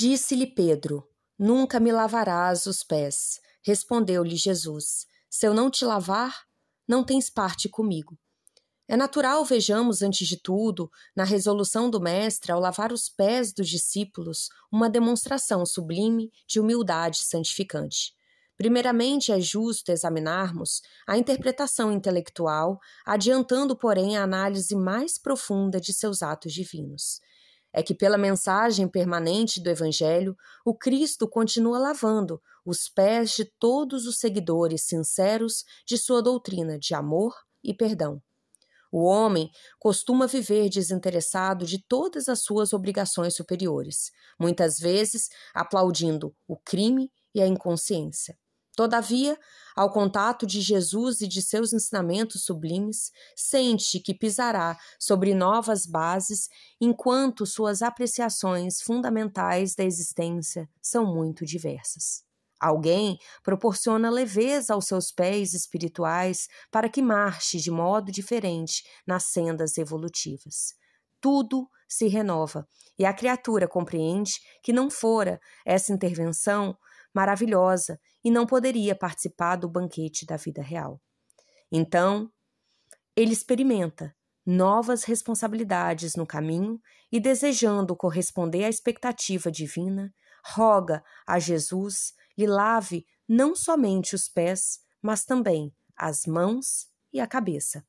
Disse-lhe Pedro: Nunca me lavarás os pés. Respondeu-lhe Jesus: Se eu não te lavar, não tens parte comigo. É natural vejamos, antes de tudo, na resolução do Mestre ao lavar os pés dos discípulos, uma demonstração sublime de humildade santificante. Primeiramente, é justo examinarmos a interpretação intelectual, adiantando, porém, a análise mais profunda de seus atos divinos. É que, pela mensagem permanente do Evangelho, o Cristo continua lavando os pés de todos os seguidores sinceros de sua doutrina de amor e perdão. O homem costuma viver desinteressado de todas as suas obrigações superiores, muitas vezes aplaudindo o crime e a inconsciência. Todavia, ao contato de Jesus e de seus ensinamentos sublimes, sente que pisará sobre novas bases enquanto suas apreciações fundamentais da existência são muito diversas. Alguém proporciona leveza aos seus pés espirituais para que marche de modo diferente nas sendas evolutivas. Tudo se renova e a criatura compreende que não fora essa intervenção maravilhosa e não poderia participar do banquete da vida real. Então, ele experimenta novas responsabilidades no caminho e, desejando corresponder à expectativa divina, roga a Jesus lhe lave não somente os pés, mas também as mãos e a cabeça.